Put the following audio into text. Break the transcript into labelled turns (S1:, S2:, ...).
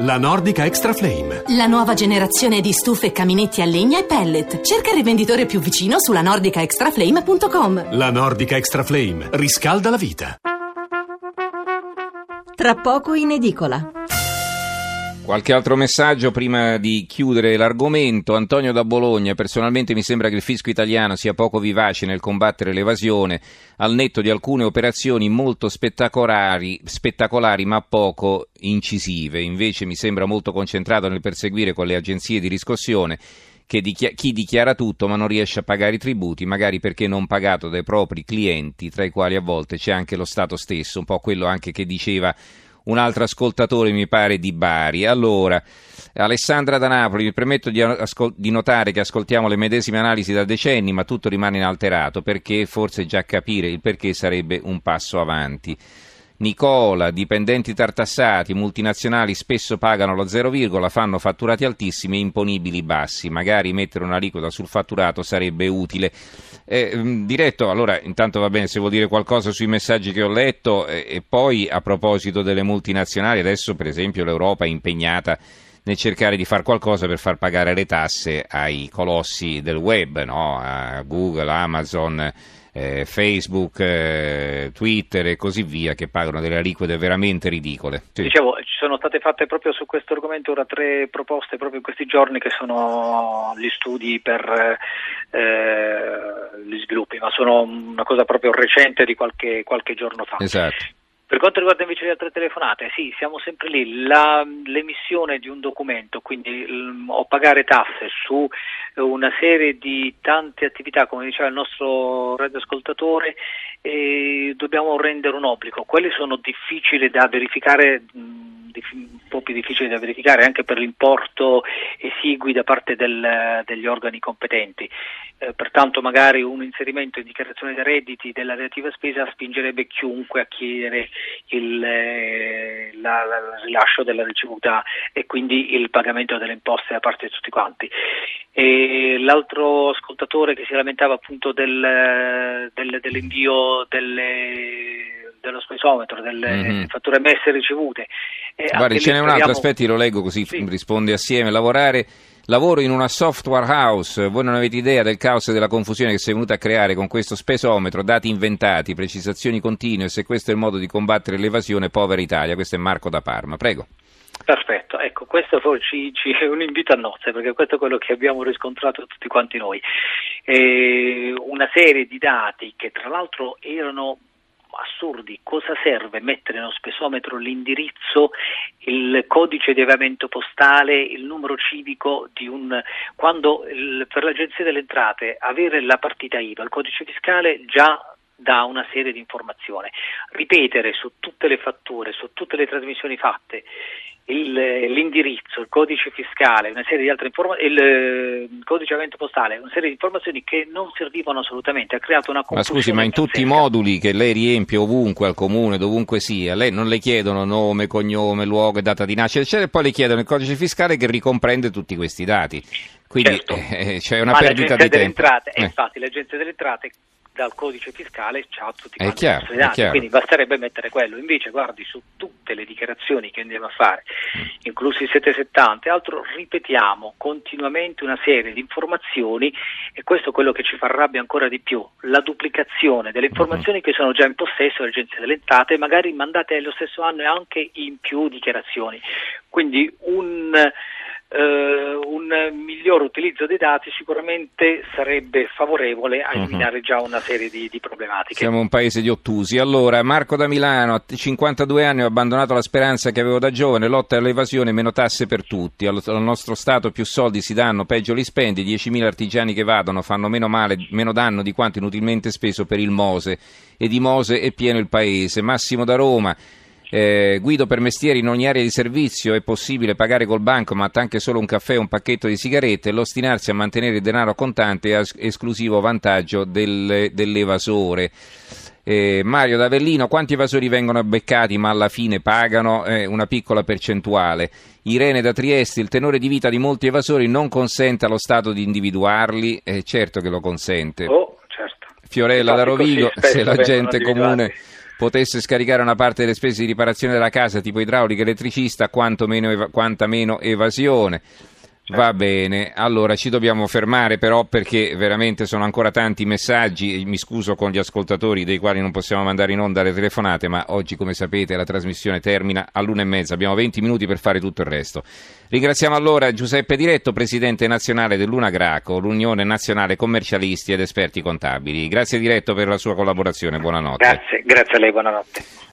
S1: La Nordica Extra Flame.
S2: La nuova generazione di stufe e caminetti a legna e pellet. Cerca il rivenditore più vicino sulla nordicaextraflame.com.
S1: La Nordica Extra Flame riscalda la vita.
S2: Tra poco in edicola.
S3: Qualche altro messaggio prima di chiudere l'argomento. Antonio da Bologna, personalmente mi sembra che il fisco italiano sia poco vivace nel combattere l'evasione, al netto di alcune operazioni molto spettacolari, spettacolari ma poco incisive. Invece mi sembra molto concentrato nel perseguire con le agenzie di riscossione che dichi- chi dichiara tutto ma non riesce a pagare i tributi, magari perché non pagato dai propri clienti, tra i quali a volte c'è anche lo Stato stesso, un po' quello anche che diceva un altro ascoltatore, mi pare, di Bari. Allora, Alessandra da Napoli, mi permetto di, ascol- di, notare che ascoltiamo le medesime analisi da decenni, ma tutto rimane inalterato, perché forse già capire il perché sarebbe un passo avanti. Nicola, dipendenti tartassati, multinazionali spesso pagano lo 0, fanno fatturati altissimi e imponibili bassi. Magari mettere un'aliquota sul fatturato sarebbe utile. Eh, diretto, allora intanto va bene se vuol dire qualcosa sui messaggi che ho letto eh, e poi a proposito delle multinazionali, adesso per esempio l'Europa è impegnata nel cercare di fare qualcosa per far pagare le tasse ai colossi del web, no? a Google, Amazon eh, Facebook, eh, Twitter e così via che pagano delle aliquote veramente ridicole.
S4: Sì. Dicevo, ci sono state fatte proprio su questo argomento ora tre proposte proprio in questi giorni che sono gli studi per eh, gli sviluppi, ma sono una cosa proprio recente di qualche, qualche giorno fa.
S3: Esatto.
S4: Per quanto riguarda invece le altre telefonate, sì, siamo sempre lì. La, l'emissione di un documento, quindi l, o pagare tasse su una serie di tante attività, come diceva il nostro radioascoltatore, eh, dobbiamo rendere un obbligo. Quelli sono difficili da verificare. Mh, un po' più difficile da verificare anche per l'importo esigui da parte del, degli organi competenti. Eh, pertanto magari un inserimento in dichiarazione dei redditi della relativa spesa spingerebbe chiunque a chiedere il, eh, la, la, il rilascio della ricevuta e quindi il pagamento delle imposte da parte di tutti quanti. E l'altro ascoltatore che si lamentava appunto del, del, dell'invio delle dello spesometro, delle mm-hmm. fatture emesse e ricevute.
S3: Eh, Guardi, ce n'è un altro, aspetti, lo leggo così sì. risponde assieme. Lavorare Lavoro in una software house, voi non avete idea del caos e della confusione che si è venuta a creare con questo spesometro, dati inventati, precisazioni continue, se questo è il modo di combattere l'evasione, povera Italia. Questo è Marco da Parma, prego.
S4: Perfetto, ecco, questo ci, ci, è un invito a nozze perché questo è quello che abbiamo riscontrato tutti quanti noi. Eh, una serie di dati che tra l'altro erano assurdi. Cosa serve mettere nello spesometro l'indirizzo, il codice di avviamento postale, il numero civico di un quando il, per l'Agenzia delle Entrate avere la partita IVA, il codice fiscale già dà una serie di informazioni. Ripetere su tutte le fatture, su tutte le trasmissioni fatte il, l'indirizzo, il codice fiscale, una serie di altre informazioni, il, il codice avento postale, una serie di informazioni che non servivano assolutamente, ha creato una confusione.
S3: Ma scusi, ma in tutti i moduli che lei riempie ovunque, al comune, dovunque sia, lei non le chiedono nome, cognome, luogo e data di nascita, eccetera, e poi le chiedono il codice fiscale che ricomprende tutti questi dati. Quindi
S4: certo.
S3: eh, c'è una ma perdita di tempo.
S4: Entrate, eh. Infatti l'agenzia delle entrate dal codice fiscale c'ha tutti
S3: quanti chiaro, i dati,
S4: quindi basterebbe mettere quello. Invece, guardi, su tutte le dichiarazioni che andiamo a fare, mm. inclusi il 770 e altro, ripetiamo continuamente una serie di informazioni e questo è quello che ci fa rabbia ancora di più, la duplicazione delle informazioni mm. che sono già in possesso dell'Agenzia delle Entrate, magari mandate nello stesso anno e anche in più dichiarazioni. Quindi un eh, un miglior utilizzo dei dati sicuramente sarebbe favorevole a mhm. eliminare già una serie di, di, problematiche.
S3: Siamo un paese di ottusi. Allora, Marco da Milano, a 52 anni ho abbandonato la speranza che avevo da giovane, lotta all'evasione, meno tasse per tutti. Al, al nostro Stato più soldi si danno, peggio li spendi, 10.000 artigiani che vadono fanno meno male, meno danno di quanto inutilmente speso per il Mose. E di Mose è pieno il paese. Massimo da Roma. Eh, guido per mestieri in ogni area di servizio, è possibile pagare col bancomat anche solo un caffè o un pacchetto di sigarette, l'ostinarsi a mantenere il denaro contante è a esclusivo vantaggio del, dell'evasore. Eh, Mario D'Avellino, quanti evasori vengono beccati ma alla fine pagano eh, una piccola percentuale? Irene da Trieste, il tenore di vita di molti evasori non consente allo Stato di individuarli? Eh, certo che lo consente.
S4: Oh, certo.
S3: Fiorella da Rovigo, se la gente comune potesse scaricare una parte delle spese di riparazione della casa, tipo idraulica elettricista, quanto meno eva- quanta meno evasione. Va bene, allora ci dobbiamo fermare però perché veramente sono ancora tanti messaggi, mi scuso con gli ascoltatori dei quali non possiamo mandare in onda le telefonate, ma oggi come sapete la trasmissione termina all'una e mezza, abbiamo 20 minuti per fare tutto il resto. Ringraziamo allora Giuseppe Diretto, Presidente nazionale dell'Unagraco, l'Unione Nazionale Commercialisti ed Esperti Contabili. Grazie Diretto per la sua collaborazione, buonanotte.
S4: Grazie, grazie a lei, buonanotte.